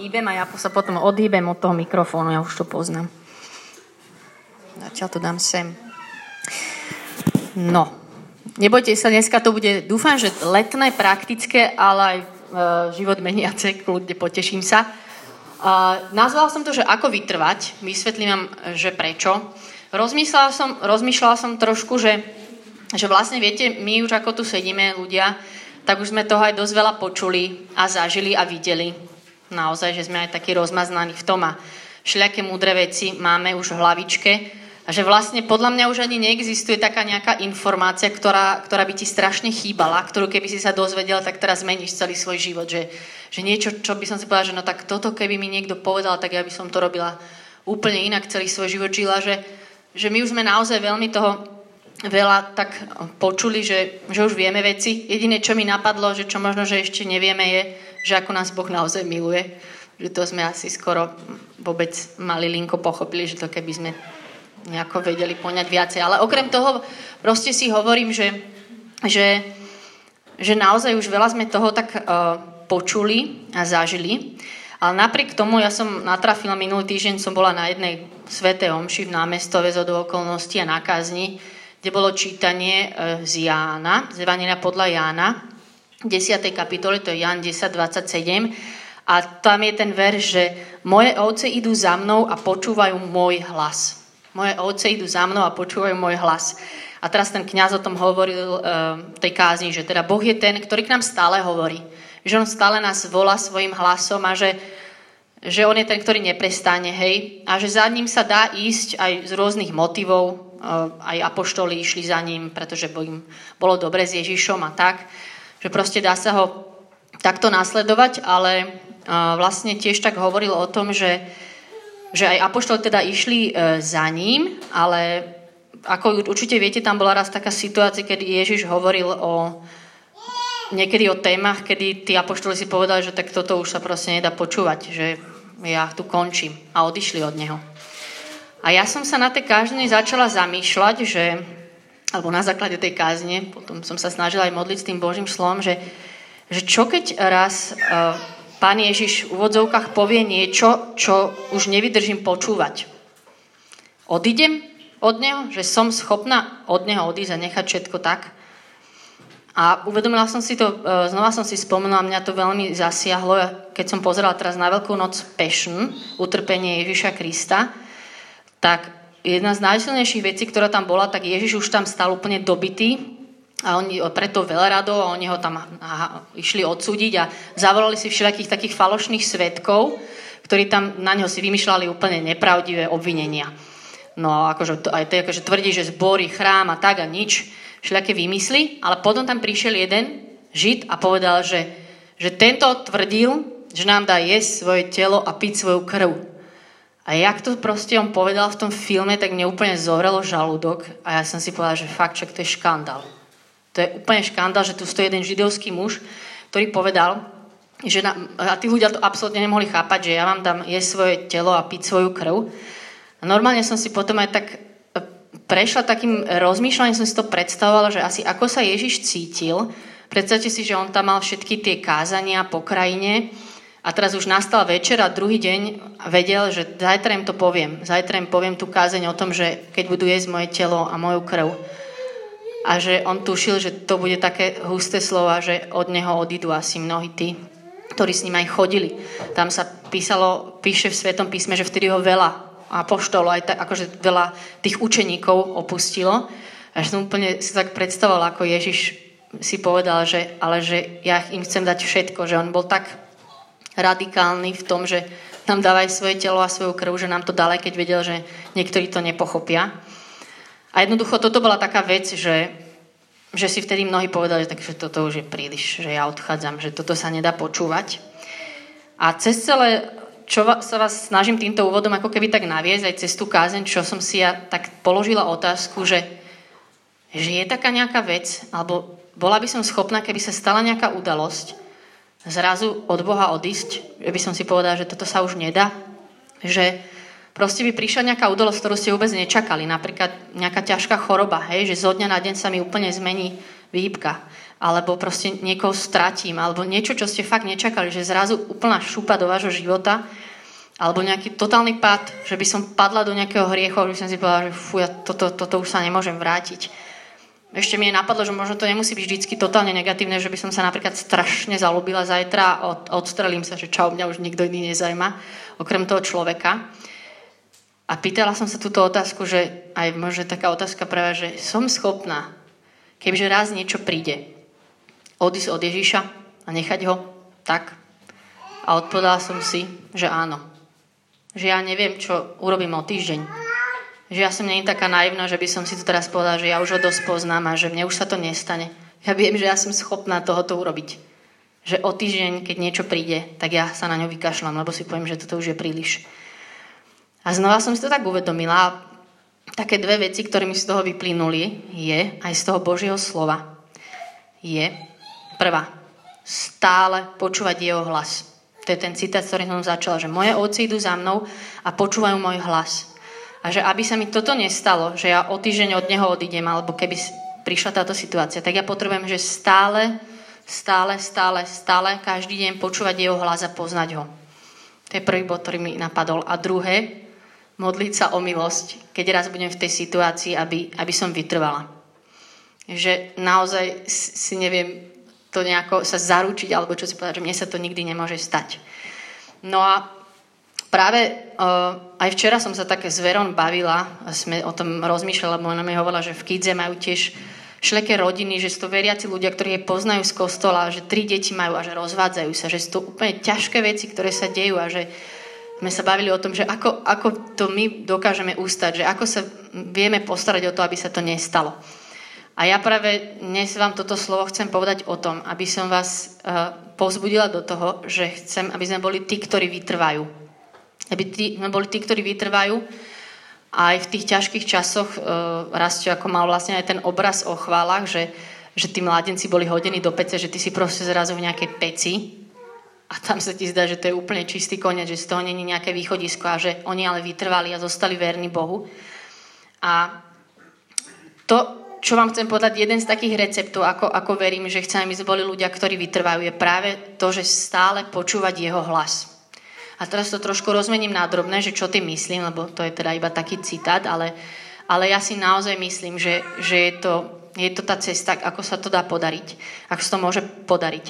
hýbem a ja sa potom odhýbem od toho mikrofónu, ja už to poznám. Zatiaľ to dám sem. No, nebojte sa, dneska to bude, dúfam, že letné, praktické, ale aj e, život meniace, kľudne poteším sa. Uh, nazvala som to, že ako vytrvať, vysvetlím vám, že prečo. Rozmýšľala som, rozmýšľala som trošku, že, že vlastne viete, my už ako tu sedíme ľudia, tak už sme toho aj dosť veľa počuli a zažili a videli. Naozaj, že sme aj takí rozmaznaní v tom a všelijaké múdre veci máme už v hlavičke. A že vlastne podľa mňa už ani neexistuje taká nejaká informácia, ktorá, ktorá by ti strašne chýbala, ktorú keby si sa dozvedela, tak teraz zmeníš celý svoj život. Že, že niečo, čo by som si povedala, že no tak toto keby mi niekto povedal, tak ja by som to robila úplne inak celý svoj život žila, že, že my už sme naozaj veľmi toho veľa tak počuli, že, že už vieme veci. Jediné, čo mi napadlo, že čo možno, že ešte nevieme, je, že ako nás Boh naozaj miluje. Že to sme asi skoro vôbec mali linko pochopili, že to keby sme nejako vedeli poňať viacej. Ale okrem toho proste si hovorím, že, že, že naozaj už veľa sme toho tak uh, počuli a zažili. Ale napriek tomu ja som natrafila minulý týždeň, som bola na jednej svetej omši v námestove z okolností a nákazni, kde bolo čítanie e, z Jána, z Evangelia podľa Jána, 10. kapitole, to je Jan 10, 27. A tam je ten verš, že moje ovce idú za mnou a počúvajú môj hlas. Moje ovce idú za mnou a počúvajú môj hlas. A teraz ten kňaz o tom hovoril v e, tej kázni, že teda Boh je ten, ktorý k nám stále hovorí že on stále nás volá svojim hlasom a že, že on je ten, ktorý neprestáne, hej, a že za ním sa dá ísť aj z rôznych motivov, eh, aj apoštoli išli za ním, pretože im bolo dobre s Ježišom a tak, že proste dá sa ho takto nasledovať, ale eh, vlastne tiež tak hovoril o tom, že, že aj apoštoli teda išli eh, za ním, ale ako určite viete, tam bola raz taká situácia, kedy Ježiš hovoril o, niekedy o témach, kedy tí apoštoli si povedali, že tak toto už sa proste nedá počúvať, že ja tu končím a odišli od neho. A ja som sa na tej kázni začala zamýšľať, že, alebo na základe tej kázne, potom som sa snažila aj modliť s tým Božím slovom, že, že čo keď raz uh, Pán Ježiš v úvodzovkách povie niečo, čo už nevydržím počúvať. Odídem od Neho, že som schopná od Neho odísť a nechať všetko tak. A uvedomila som si to, e, znova som si spomenula, mňa to veľmi zasiahlo, keď som pozerala teraz na Veľkú noc Passion, utrpenie Ježiša Krista, tak jedna z najsilnejších vecí, ktorá tam bola, tak Ježiš už tam stal úplne dobitý a oni preto veľa radov a oni ho tam aha, išli odsúdiť a zavolali si všelijakých takých falošných svetkov, ktorí tam na neho si vymýšľali úplne nepravdivé obvinenia. No akože, aj to akože tvrdí, že zborí chrám a tak a nič všelijaké vymysly, ale potom tam prišiel jeden žid a povedal, že, že tento tvrdil, že nám dá jesť svoje telo a piť svoju krv. A jak to proste on povedal v tom filme, tak mne úplne zohrelo žalúdok a ja som si povedal, že fakt, čak to je škandál. To je úplne škandál, že tu stojí jeden židovský muž, ktorý povedal, že na, a tí ľudia to absolútne nemohli chápať, že ja vám dám jesť svoje telo a piť svoju krv. A normálne som si potom aj tak prešla takým rozmýšľaním, som si to predstavovala, že asi ako sa Ježiš cítil. Predstavte si, že on tam mal všetky tie kázania po krajine a teraz už nastal večer a druhý deň vedel, že zajtra im to poviem. Zajtra im poviem tú kázeň o tom, že keď budú jesť moje telo a moju krv. A že on tušil, že to bude také husté slova, že od neho odídu asi mnohí tí, ktorí s ním aj chodili. Tam sa písalo, píše v Svetom písme, že vtedy ho veľa apoštolov, aj tak, akože veľa tých učeníkov opustilo. Až som úplne si tak predstavovala, ako Ježiš si povedal, že, ale že ja im chcem dať všetko, že on bol tak radikálny v tom, že nám dávaj svoje telo a svoju krv, že nám to dal, keď vedel, že niektorí to nepochopia. A jednoducho toto bola taká vec, že, že si vtedy mnohí povedali, že toto už je príliš, že ja odchádzam, že toto sa nedá počúvať. A cez celé čo sa vás snažím týmto úvodom ako keby tak naviesť aj cez tú kázeň, čo som si ja tak položila otázku, že, že je taká nejaká vec, alebo bola by som schopná, keby sa stala nejaká udalosť, zrazu od Boha odísť, že by som si povedala, že toto sa už nedá, že proste by prišla nejaká udalosť, ktorú ste vôbec nečakali, napríklad nejaká ťažká choroba, hej, že zo dňa na deň sa mi úplne zmení výhybka. alebo proste niekoho stratím, alebo niečo, čo ste fakt nečakali, že zrazu úplná šupa do vášho života, alebo nejaký totálny pad, že by som padla do nejakého hriechu, že by som si povedala, že fú, ja toto, toto už sa nemôžem vrátiť. Ešte mi je napadlo, že možno to nemusí byť vždy totálne negatívne, že by som sa napríklad strašne zalúbila zajtra a od, odstrelím sa, že čau, mňa už nikto iný nezajma, okrem toho človeka. A pýtala som sa túto otázku, že aj možno taká otázka pre vás, že som schopná, kebyže raz niečo príde, odísť od Ježiša a nechať ho tak? A odpovedala som si, že áno. Že ja neviem, čo urobím o týždeň. Že ja som nie taká naivná, že by som si to teraz povedala, že ja už ho dosť poznám a že mne už sa to nestane. Ja viem, že ja som schopná tohoto urobiť. Že o týždeň, keď niečo príde, tak ja sa na ňo vykašľam, lebo si poviem, že toto už je príliš. A znova som si to tak uvedomila. Také dve veci, ktoré mi z toho vyplynuli, je aj z toho Božieho slova. Je prvá. Stále počúvať jeho hlas. To je ten citát, ktorý som začala, že moje oci idú za mnou a počúvajú môj hlas. A že aby sa mi toto nestalo, že ja o týždeň od neho odídem, alebo keby prišla táto situácia, tak ja potrebujem, že stále, stále, stále, stále, každý deň počúvať jeho hlas a poznať ho. To je prvý bod, ktorý mi napadol. A druhé, modliť sa o milosť, keď raz budem v tej situácii, aby, aby som vytrvala. Že naozaj si neviem to nejako sa zaručiť, alebo čo si povedať, že mne sa to nikdy nemôže stať. No a práve uh, aj včera som sa také s Veron bavila, a sme o tom rozmýšľali, lebo ona mi hovorila, že v Kidze majú tiež šleké rodiny, že sú to veriaci ľudia, ktorí je poznajú z kostola, že tri deti majú a že rozvádzajú sa, že sú to úplne ťažké veci, ktoré sa dejú a že sme sa bavili o tom, že ako, ako to my dokážeme ustať, že ako sa vieme postarať o to, aby sa to nestalo. A ja práve dnes vám toto slovo chcem povedať o tom, aby som vás uh, povzbudila do toho, že chcem, aby sme boli tí, ktorí vytrvajú. Aby tí, boli tí, ktorí vytrvajú aj v tých ťažkých časoch uh, rastie, ako mal vlastne aj ten obraz o chválach, že, že tí mládenci boli hodení do pece, že ty si proste zrazu v nejakej peci a tam sa ti zdá, že to je úplne čistý koniec, že z toho není nejaké východisko a že oni ale vytrvali a zostali verní Bohu. A to, čo vám chcem povedať, jeden z takých receptov, ako, ako verím, že chceme, aby sme boli ľudia, ktorí vytrvajú, je práve to, že stále počúvať jeho hlas. A teraz to trošku rozmením na drobné, že čo tým myslím, lebo to je teda iba taký citát, ale, ale ja si naozaj myslím, že, že je, to, je to tá cesta, ako sa to dá podariť, ako sa to môže podariť.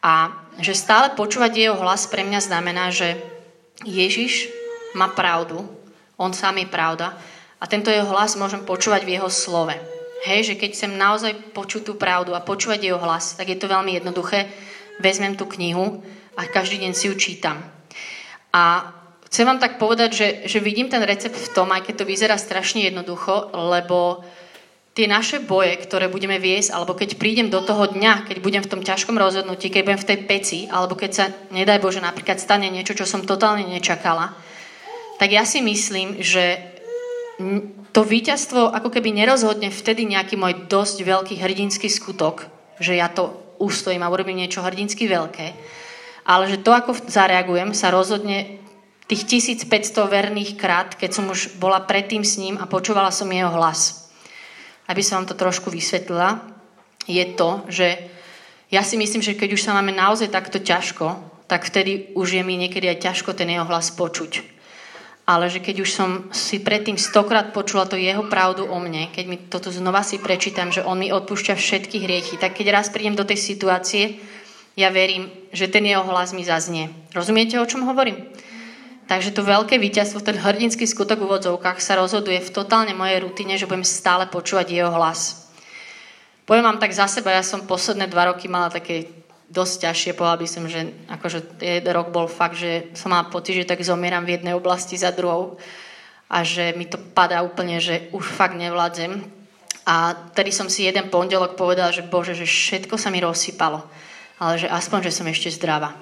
A že stále počúvať jeho hlas pre mňa znamená, že Ježiš má pravdu, on sám je pravda a tento jeho hlas môžem počúvať v jeho slove. Hej, že keď chcem naozaj počuť tú pravdu a počúvať jeho hlas, tak je to veľmi jednoduché. Vezmem tú knihu a každý deň si ju čítam. A chcem vám tak povedať, že, že vidím ten recept v tom, aj keď to vyzerá strašne jednoducho, lebo tie naše boje, ktoré budeme viesť, alebo keď prídem do toho dňa, keď budem v tom ťažkom rozhodnutí, keď budem v tej peci, alebo keď sa, nedaj Bože, napríklad stane niečo, čo som totálne nečakala, tak ja si myslím, že to víťazstvo ako keby nerozhodne vtedy nejaký môj dosť veľký hrdinský skutok, že ja to ustojím a urobím niečo hrdinsky veľké, ale že to, ako zareagujem, sa rozhodne tých 1500 verných krát, keď som už bola predtým s ním a počúvala som jeho hlas aby som vám to trošku vysvetlila, je to, že ja si myslím, že keď už sa máme naozaj takto ťažko, tak vtedy už je mi niekedy aj ťažko ten jeho hlas počuť. Ale že keď už som si predtým stokrát počula to jeho pravdu o mne, keď mi toto znova si prečítam, že on mi odpúšťa všetky hriechy, tak keď raz prídem do tej situácie, ja verím, že ten jeho hlas mi zaznie. Rozumiete, o čom hovorím? Takže to veľké víťazstvo, ten hrdinský skutok v úvodzovkách sa rozhoduje v totálne mojej rutine, že budem stále počúvať jeho hlas. Poviem vám tak za seba, ja som posledné dva roky mala také dosť ťažšie, povedala by som, že akože jeden rok bol fakt, že som mala pocit, že tak zomieram v jednej oblasti za druhou a že mi to padá úplne, že už fakt nevládzem. A tedy som si jeden pondelok povedala, že bože, že všetko sa mi rozsypalo, ale že aspoň, že som ešte zdravá.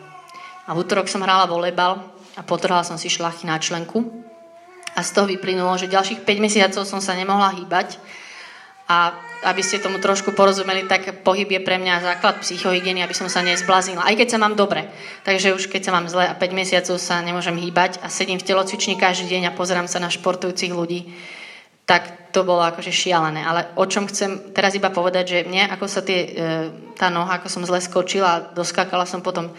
A v útorok som hrala volejbal a potrhla som si šlachy na členku. A z toho vyplynulo, že ďalších 5 mesiacov som sa nemohla hýbať. A aby ste tomu trošku porozumeli, tak pohyb je pre mňa základ psychohygieny, aby som sa nezblaznila. Aj keď sa mám dobre. Takže už keď sa mám zle a 5 mesiacov sa nemôžem hýbať a sedím v telocvični každý deň a pozerám sa na športujúcich ľudí, tak to bolo akože šialené. Ale o čom chcem teraz iba povedať, že mne, ako sa tie, e, tá noha, ako som zle skočila, doskákala som potom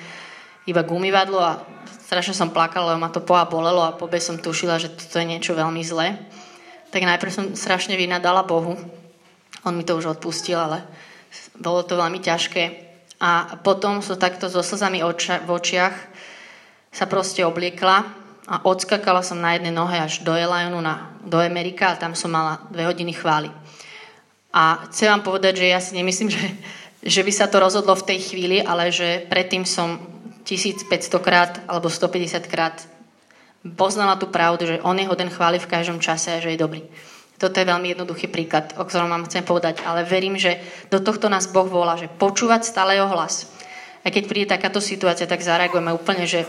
iba gumivadlo a strašne som plakala, lebo ma to poa bolelo a pobe som tušila, že toto je niečo veľmi zlé. Tak najprv som strašne vynadala Bohu. On mi to už odpustil, ale bolo to veľmi ťažké. A potom som takto so slzami v očiach sa proste obliekla a odskakala som na jednej nohe až do Elionu, na, do Amerika a tam som mala dve hodiny chvály. A chcem vám povedať, že ja si nemyslím, že, že by sa to rozhodlo v tej chvíli, ale že predtým som 1500 krát alebo 150 krát poznala tú pravdu, že on je hoden chváli v každom čase a že je dobrý. Toto je veľmi jednoduchý príklad, o ktorom vám chcem povedať, ale verím, že do tohto nás Boh volá, že počúvať stále jeho hlas. A keď príde takáto situácia, tak zareagujeme úplne, že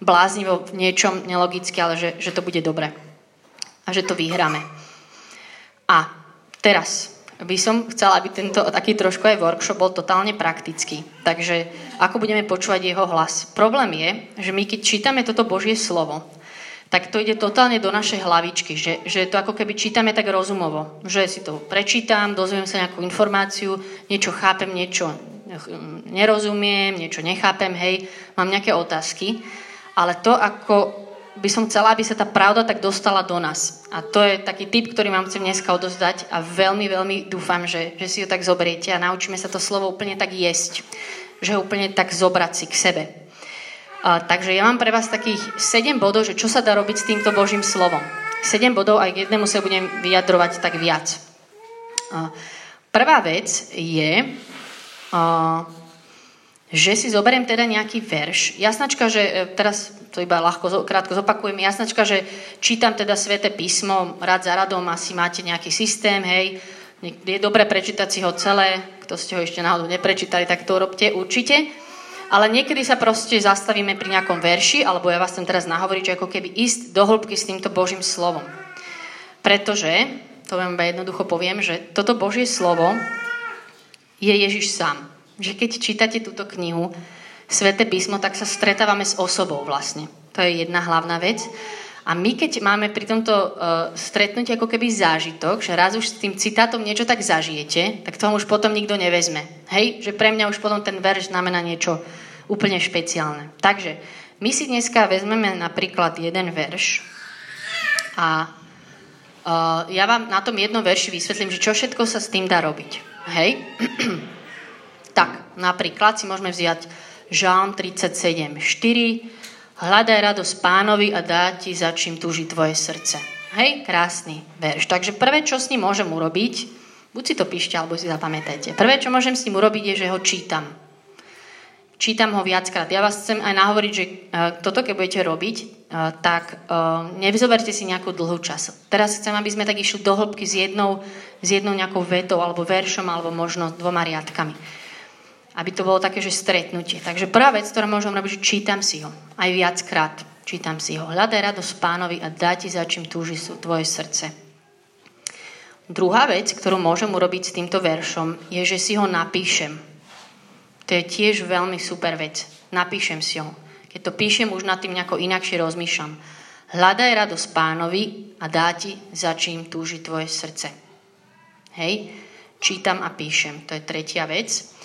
bláznivo v niečom nelogicky, ale že, že to bude dobre. A že to vyhráme. A teraz by som chcela, aby tento taký trošku aj workshop bol totálne praktický. Takže ako budeme počúvať jeho hlas? Problém je, že my keď čítame toto Božie slovo, tak to ide totálne do našej hlavičky, že, že to ako keby čítame tak rozumovo, že si to prečítam, dozviem sa nejakú informáciu, niečo chápem, niečo nerozumiem, niečo nechápem, hej, mám nejaké otázky ale to, ako by som chcela, aby sa tá pravda tak dostala do nás. A to je taký tip, ktorý vám chcem dneska odozdať a veľmi, veľmi dúfam, že, že si ho tak zoberiete a naučíme sa to slovo úplne tak jesť. Že ho úplne tak zobrať si k sebe. A, takže ja mám pre vás takých 7 bodov, že čo sa dá robiť s týmto Božím slovom. 7 bodov a k jednému sa budem vyjadrovať tak viac. A, prvá vec je... A, že si zoberiem teda nejaký verš. Jasnačka, že e, teraz to iba ľahko, krátko zopakujem, jasnačka, že čítam teda sväté písmo, rád za radom, asi máte nejaký systém, hej, je dobré prečítať si ho celé, kto ste ho ešte náhodou neprečítali, tak to robte určite. Ale niekedy sa proste zastavíme pri nejakom verši, alebo ja vás chcem teraz nahovoriť, že ako keby ísť do hĺbky s týmto Božím slovom. Pretože, to vám jednoducho poviem, že toto Božie slovo je Ježiš sám že keď čítate túto knihu, Svete písmo, tak sa stretávame s osobou vlastne. To je jedna hlavná vec. A my, keď máme pri tomto uh, stretnutí ako keby zážitok, že raz už s tým citátom niečo tak zažijete, tak toho už potom nikto nevezme. Hej? Že pre mňa už potom ten verš znamená niečo úplne špeciálne. Takže my si dneska vezmeme napríklad jeden verš a uh, ja vám na tom jednom verši vysvetlím, že čo všetko sa s tým dá robiť. Hej? Napríklad si môžeme vziať Žán 37, 4. Hľadaj radosť pánovi a dá ti, za čím túži tvoje srdce. Hej, krásny verš. Takže prvé, čo s ním môžem urobiť, buď si to píšte, alebo si zapamätajte. Prvé, čo môžem s ním urobiť, je, že ho čítam. Čítam ho viackrát. Ja vás chcem aj nahovoriť, že uh, toto, keď budete robiť, uh, tak uh, nevzoberte si nejakú dlhú čas. Teraz chcem, aby sme tak išli do hĺbky s jednou, s jednou nejakou vetou, alebo veršom, alebo možno dvoma riadkami aby to bolo také, že stretnutie. Takže prvá vec, ktorú môžem robiť, že čítam si ho. Aj viackrát čítam si ho. Hľadaj radosť pánovi a dá ti za čím túži tvoje srdce. Druhá vec, ktorú môžem urobiť s týmto veršom, je, že si ho napíšem. To je tiež veľmi super vec. Napíšem si ho. Keď to píšem, už nad tým nejako inakšie rozmýšľam. Hľadaj radosť pánovi a dá ti, za čím túži tvoje srdce. Hej? Čítam a píšem. To je tretia vec.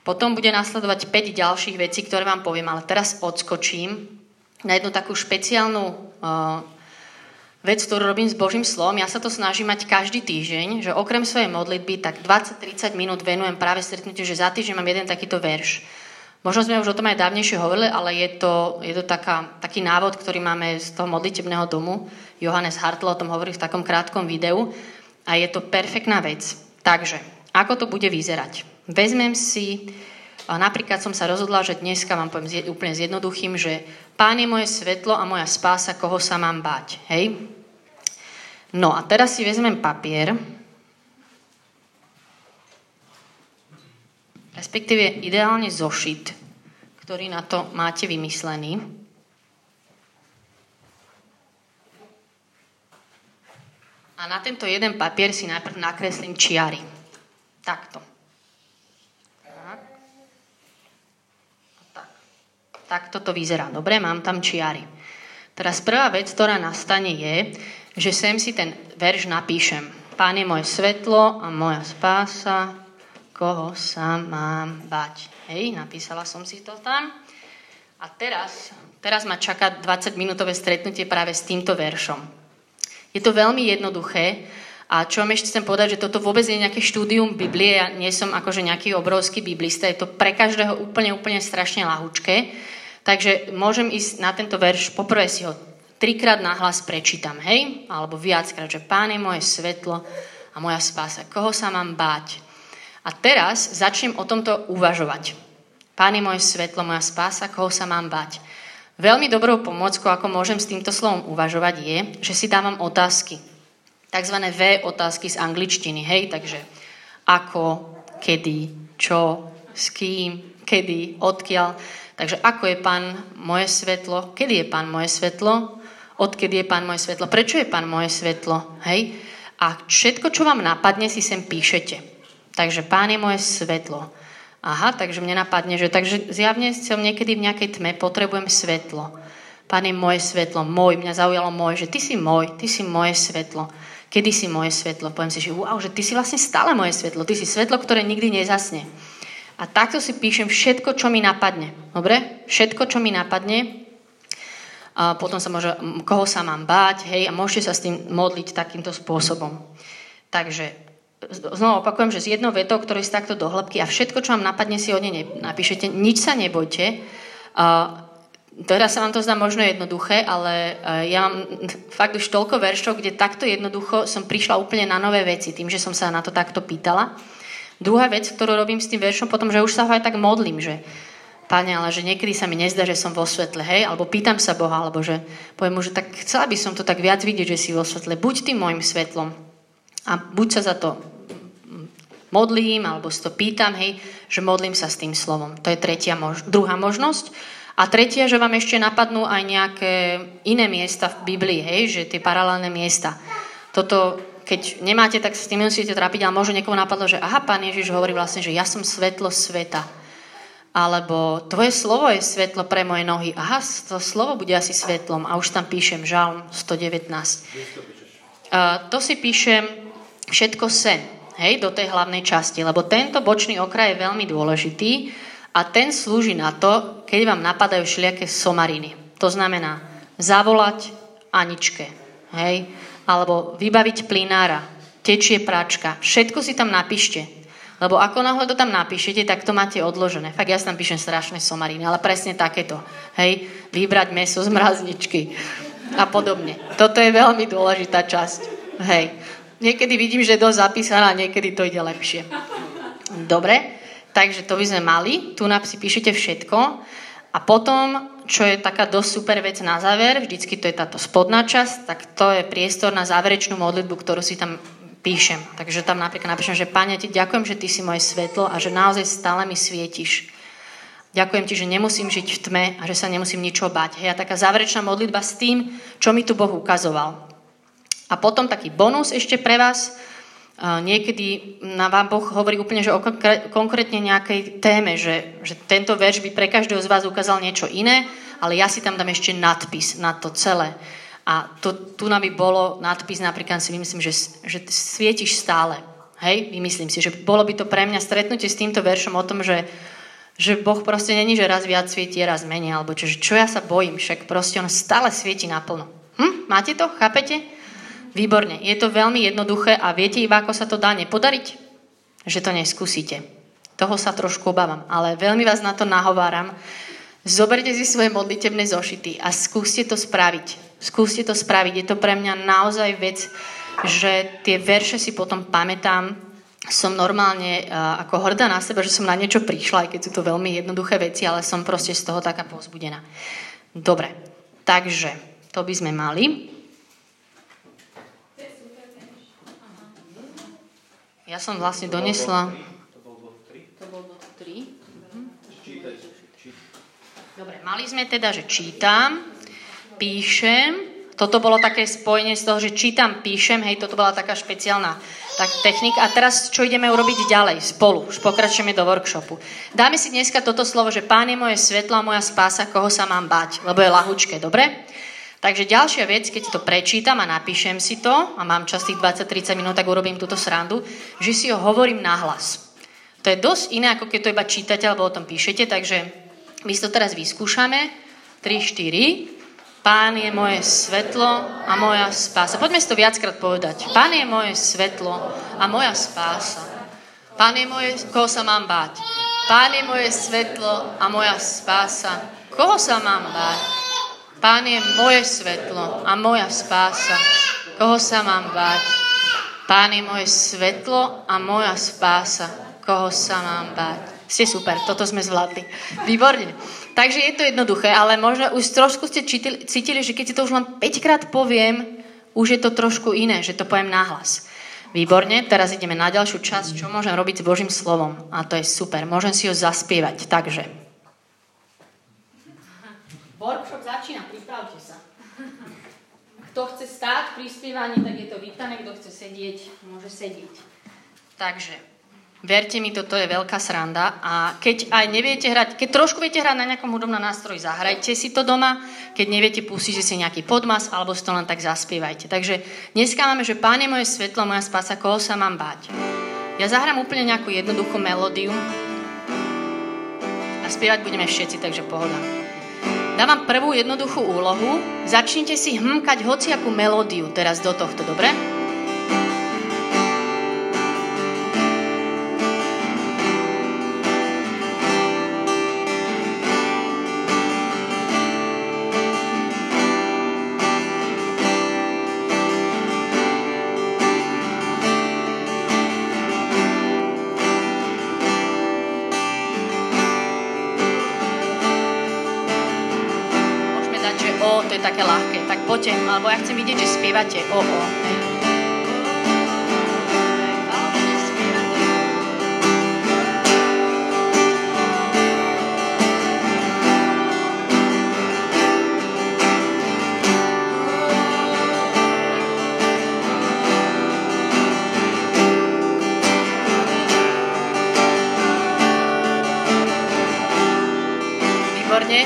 Potom bude nasledovať 5 ďalších vecí, ktoré vám poviem, ale teraz odskočím na jednu takú špeciálnu uh, vec, ktorú robím s Božím slovom. Ja sa to snažím mať každý týždeň, že okrem svojej modlitby tak 20-30 minút venujem práve stretnutiu, že za týždeň mám jeden takýto verš. Možno sme už o tom aj dávnejšie hovorili, ale je to, je to taká, taký návod, ktorý máme z toho modlitebného domu. Johannes Hartl o tom hovorí v takom krátkom videu a je to perfektná vec. Takže, ako to bude vyzerať? Vezmem si, napríklad som sa rozhodla, že dneska vám poviem úplne zjednoduchým, že Pán je moje svetlo a moja spása, koho sa mám báť. Hej? No a teraz si vezmem papier, respektíve ideálne zošit, ktorý na to máte vymyslený. A na tento jeden papier si najprv nakreslím čiary. Takto. Tak toto vyzerá. Dobre, mám tam čiary. Teraz prvá vec, ktorá nastane je, že sem si ten verš napíšem. Pán je moje svetlo a moja spása, koho sa mám bať. Hej, napísala som si to tam. A teraz, teraz ma čaká 20-minútové stretnutie práve s týmto veršom. Je to veľmi jednoduché a čo vám ešte chcem povedať, že toto vôbec je nejaké štúdium Biblie, ja nie som akože nejaký obrovský biblista, je to pre každého úplne, úplne strašne lahúčke. Takže môžem ísť na tento verš, poprvé si ho trikrát nahlas prečítam, hej? Alebo viackrát, že Pán je moje svetlo a moja spása. Koho sa mám báť? A teraz začnem o tomto uvažovať. Pán je moje svetlo, moja spása, koho sa mám báť? Veľmi dobrou pomockou, ako môžem s týmto slovom uvažovať, je, že si dávam otázky. Takzvané V otázky z angličtiny, hej? Takže ako, kedy, čo, s kým, kedy, odkiaľ. Takže ako je pán moje svetlo, kedy je pán moje svetlo, odkedy je pán moje svetlo, prečo je pán moje svetlo, hej? A všetko, čo vám napadne, si sem píšete. Takže pán je moje svetlo. Aha, takže mne napadne, že takže zjavne som niekedy v nejakej tme, potrebujem svetlo. Pán je moje svetlo, môj, mňa zaujalo môj, že ty si môj, ty si moje svetlo. Kedy si moje svetlo? Poviem si, že wow, že ty si vlastne stále moje svetlo, ty si svetlo, ktoré nikdy nezasne. A takto si píšem všetko, čo mi napadne. Dobre? Všetko, čo mi napadne, a potom sa môže, koho sa mám báť, hej, a môžete sa s tým modliť takýmto spôsobom. Takže znova opakujem, že s jednou vetou, ktorý je takto do hĺbky a všetko, čo vám napadne, si od nej napíšete, nič sa nebojte. A teraz sa vám to zdá možno jednoduché, ale e, ja mám fakt už toľko veršov, kde takto jednoducho som prišla úplne na nové veci, tým, že som sa na to takto pýtala. Druhá vec, ktorú robím s tým veršom, potom, že už sa ho aj tak modlím, že Pane, ale že niekedy sa mi nezdá, že som vo svetle, hej, alebo pýtam sa Boha, alebo že poviem mu, že tak chcela by som to tak viac vidieť, že si vo svetle. Buď tým môjim svetlom a buď sa za to modlím, alebo si to pýtam, hej, že modlím sa s tým slovom. To je tretia mož- druhá možnosť. A tretia, že vám ešte napadnú aj nejaké iné miesta v Biblii, hej, že tie paralelné miesta. Toto, keď nemáte, tak s tým musíte trápiť, ale možno niekomu napadlo, že aha, pán Ježiš hovorí vlastne, že ja som svetlo sveta alebo tvoje slovo je svetlo pre moje nohy. Aha, to slovo bude asi svetlom. A už tam píšem Žalm 119. Uh, to si píšem všetko sen, hej, do tej hlavnej časti, lebo tento bočný okraj je veľmi dôležitý a ten slúži na to, keď vám napadajú všelijaké somariny. To znamená zavolať Aničke, hej, alebo vybaviť plinára, tečie práčka, všetko si tam napíšte. Lebo ako náhle to tam napíšete, tak to máte odložené. Fakt ja tam píšem strašné somariny, ale presne takéto. Hej, vybrať meso z mrazničky a podobne. Toto je veľmi dôležitá časť. Hej. Niekedy vidím, že je dosť zapísaná, niekedy to ide lepšie. Dobre, takže to by sme mali. Tu si píšete všetko. A potom, čo je taká dosť super vec na záver, vždycky to je táto spodná časť, tak to je priestor na záverečnú modlitbu, ktorú si tam píšem. Takže tam napríklad napíšem, že Pane, ti ďakujem, že ty si moje svetlo a že naozaj stále mi svietiš. Ďakujem ti, že nemusím žiť v tme a že sa nemusím ničo bať. Hej, a taká záverečná modlitba s tým, čo mi tu Boh ukazoval. A potom taký bonus ešte pre vás. Niekedy na vám Boh hovorí úplne, že o konkrétne nejakej téme, že, že tento verš by pre každého z vás ukázal niečo iné, ale ja si tam dám ešte nadpis na to celé. A to, tu nám by bolo nadpis, napríklad si vymyslím, že, že svietiš stále. Hej, vymyslím si, že bolo by to pre mňa stretnutie s týmto veršom o tom, že, že Boh proste není, že raz viac svieti, raz menej, alebo čo, čo ja sa bojím, však proste on stále svieti naplno. Hm? Máte to? Chápete? Výborne. Je to veľmi jednoduché a viete iba, ako sa to dá nepodariť? Že to neskúsite. Toho sa trošku obávam, ale veľmi vás na to nahováram. Zoberte si svoje modlitebné zošity a skúste to spraviť. Skúste to spraviť. Je to pre mňa naozaj vec, že tie verše si potom pamätám. Som normálne uh, ako hrdá na seba, že som na niečo prišla, aj keď sú to veľmi jednoduché veci, ale som proste z toho taká pozbudená. Dobre, takže to by sme mali. Ja som vlastne donesla... To bol bod 3. Mhm. Dobre, mali sme teda, že čítam, píšem, toto bolo také spojenie z toho, že čítam, píšem, hej, toto bola taká špeciálna tak, technika. A teraz čo ideme urobiť ďalej spolu? Už pokračujeme do workshopu. Dáme si dneska toto slovo, že Pán je moje svetlo a moja spása, koho sa mám bať, lebo je lahučké, dobre? Takže ďalšia vec, keď to prečítam a napíšem si to, a mám čas tých 20-30 minút, tak urobím túto srandu, že si ho hovorím nahlas. To je dosť iné, ako keď to iba čítate alebo o tom píšete, takže my si to teraz vyskúšame. 3, 4. Pán je moje svetlo a moja spása. Poďme si to viackrát povedať. Pán je moje svetlo a moja spása. Pán je moje, koho sa mám báť? Pán je moje svetlo a moja spása. Koho sa mám báť? Pán je moje svetlo a moja spása. Koho sa mám báť? Pán je moje svetlo a moja spása. Koho sa mám báť? Ste super, toto sme zvládli. Výborne. Takže je to jednoduché, ale možno už trošku ste cítili, cítili že keď si to už len 5 krát poviem, už je to trošku iné, že to poviem nahlas. Výborne, teraz ideme na ďalšiu časť, čo môžem robiť s Božím slovom. A to je super, môžem si ho zaspievať. Takže Workshop začína. Kto chce stáť pri spievaní, tak je to vítané, kto chce sedieť, môže sedieť. Takže, verte mi, toto je veľká sranda a keď aj neviete hrať, keď trošku viete hrať na nejakom hudobnom nástroji, zahrajte si to doma, keď neviete, pustíte si nejaký podmas alebo si to len tak zaspievajte. Takže dneska máme, že Pán je moje svetlo, moja spása, koho sa mám báť. Ja zahrám úplne nejakú jednoduchú melódiu a spievať budeme všetci, takže pohoda. Dávam prvú jednoduchú úlohu. Začnite si hmkať hociakú melódiu teraz do tohto, dobre? Také ľahké. Tak poďte, lebo ja chcem vidieť, že spievate o, o. Hej.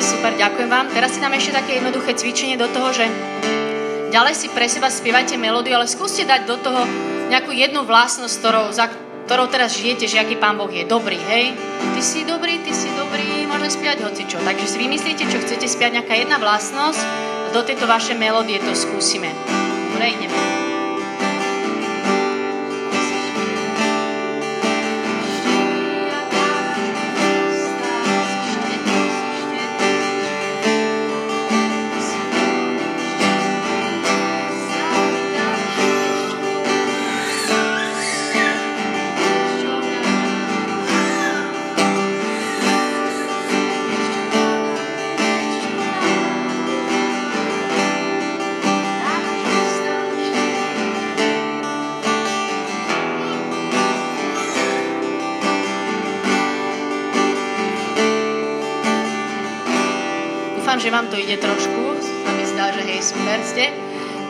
Super, ďakujem vám. Teraz si dáme ešte také jednoduché cvičenie do toho, že ďalej si pre seba spievajte melódiu, ale skúste dať do toho nejakú jednu vlastnosť, ktorou, za ktorou teraz žijete, že aký Pán Boh je dobrý, hej? Ty si dobrý, ty si dobrý, môžem spievať hocičo. Takže si vymyslíte, čo chcete spiať, nejaká jedna vlastnosť a do tejto vaše melódie to skúsime. Dobre, ideme.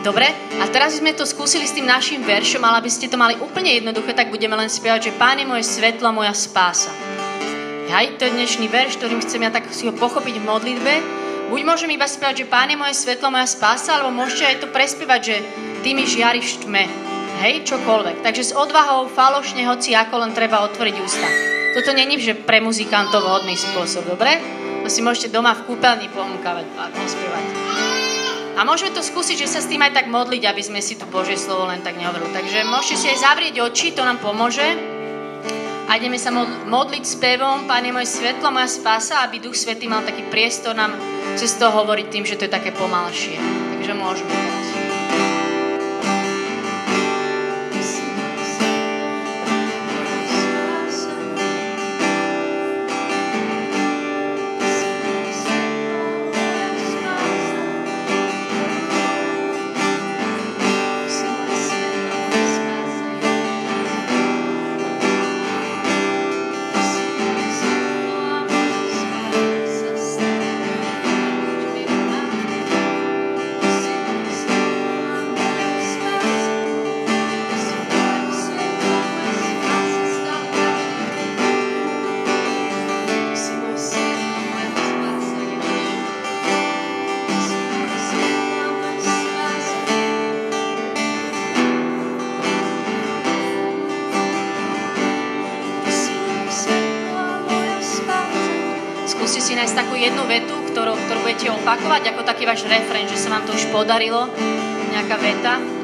Dobre, a teraz sme to skúsili s tým našim veršom, ale aby ste to mali úplne jednoduché, tak budeme len spievať, že Pán je moje svetlo, moja spása. Hej, to je dnešný verš, ktorým chcem ja tak si ho pochopiť v modlitbe. Buď môžem iba spievať, že Pán je moje svetlo, moja spása, alebo môžete aj to prespievať, že Ty mi žiariš v tme. Hej, čokoľvek. Takže s odvahou, falošne, hoci ako len treba otvoriť ústa. Toto není, že pre muzikantov hodný spôsob, dobre? To si môžete doma v kúpeľni pomúkavať a pospievať. A môžeme to skúsiť, že sa s tým aj tak modliť, aby sme si tu Božie slovo len tak nehovorili. Takže môžete si aj zavrieť oči, to nám pomôže. A ideme sa modliť spevom, Pane moje svetlo, moja spása, aby Duch Svetý mal taký priestor nám cez to hovoriť tým, že to je také pomalšie. Takže môžeme. takú opakovať, ako taký váš refren, že sa vám to už podarilo, nejaká veta.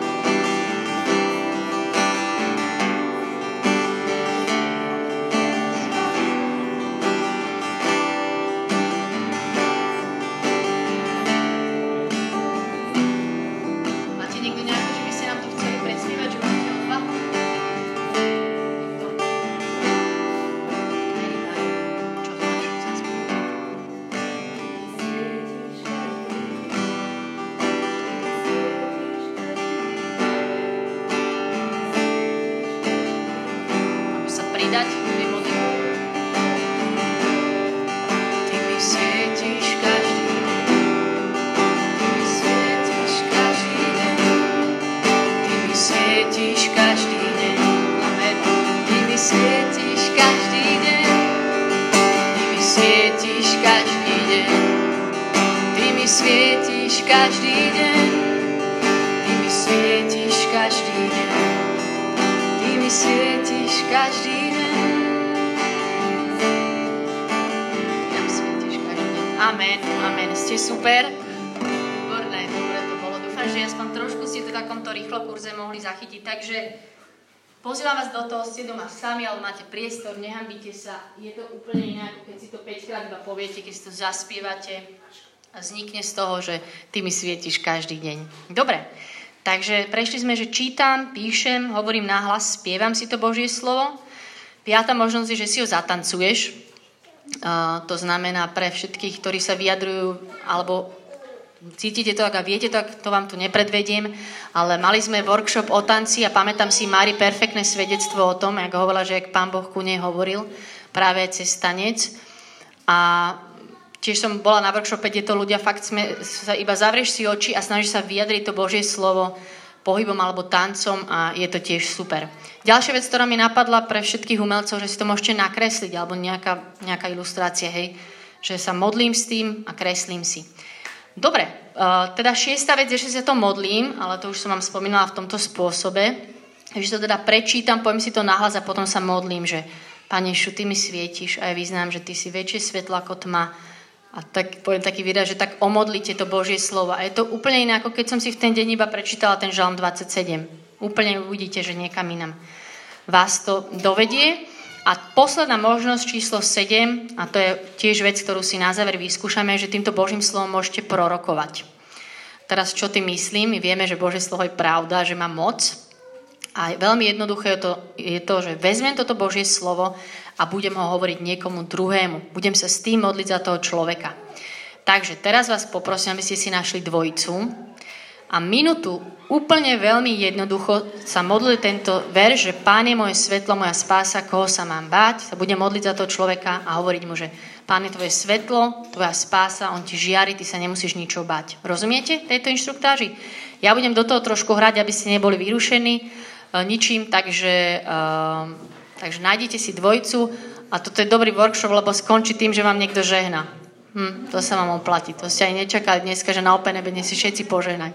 Sami, ale máte priestor, nehambite sa. Je to úplne iné, ako keď si to 5 krát iba poviete, keď si to zaspievate a vznikne z toho, že ty mi svietiš každý deň. Dobre, takže prešli sme, že čítam, píšem, hovorím nahlas, spievam si to Božie slovo. Piatá možnosť je, že si ho zatancuješ. Uh, to znamená pre všetkých, ktorí sa vyjadrujú alebo cítite to, ak a viete to, ak to vám tu nepredvediem, ale mali sme workshop o tanci a pamätám si Mári perfektné svedectvo o tom, ako hovorila, že ak pán Boh ku nej hovoril práve cez tanec. A tiež som bola na workshope, kde to ľudia fakt sme, sa iba zavrieš si oči a snažíš sa vyjadriť to Božie slovo pohybom alebo tancom a je to tiež super. Ďalšia vec, ktorá mi napadla pre všetkých umelcov, že si to môžete nakresliť alebo nejaká, nejaká ilustrácia, hej, že sa modlím s tým a kreslím si. Dobre, uh, teda šiesta vec je, že sa to modlím, ale to už som vám spomínala v tomto spôsobe, že to teda prečítam, poviem si to nahlas a potom sa modlím, že Pane Šu, Ty mi svietiš a ja vyznám, že Ty si väčšie svetlo ako tma. A tak poviem taký výraz, že tak omodlite to Božie slovo. A je to úplne iné, ako keď som si v ten deň iba prečítala ten žalm 27. Úplne uvidíte, že niekam inam vás to dovedie. A posledná možnosť číslo 7, a to je tiež vec, ktorú si na záver vyskúšame, že týmto Božím slovom môžete prorokovať. Teraz čo tým myslím? My vieme, že Božie slovo je pravda, že má moc. A veľmi jednoduché je to, je to, že vezmem toto Božie slovo a budem ho hovoriť niekomu druhému. Budem sa s tým modliť za toho človeka. Takže teraz vás poprosím, aby ste si našli dvojicu a minútu úplne veľmi jednoducho sa modlil tento verš, že Pán je moje svetlo, moja spása, koho sa mám báť, sa bude modliť za toho človeka a hovoriť mu, že Pán je tvoje svetlo, tvoja spása, on ti žiari, ty sa nemusíš ničo báť. Rozumiete tejto inštruktáži? Ja budem do toho trošku hrať, aby ste neboli vyrušení e, ničím, takže, e, takže nájdete si dvojcu a toto je dobrý workshop, lebo skončí tým, že vám niekto žehna. Hm, to sa vám oplatí. To ste aj nečakali dneska, že na Open dnes si všetci požehnajú.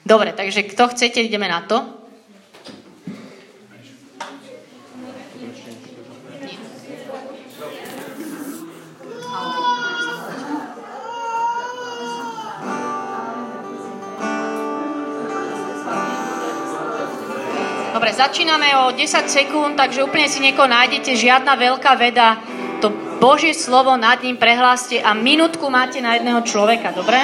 Dobre, takže kto chcete, ideme na to. Dobre, začíname o 10 sekúnd, takže úplne si niekoho nájdete, žiadna veľká veda, Božie slovo nad ním prehláste a minútku máte na jedného človeka, dobre?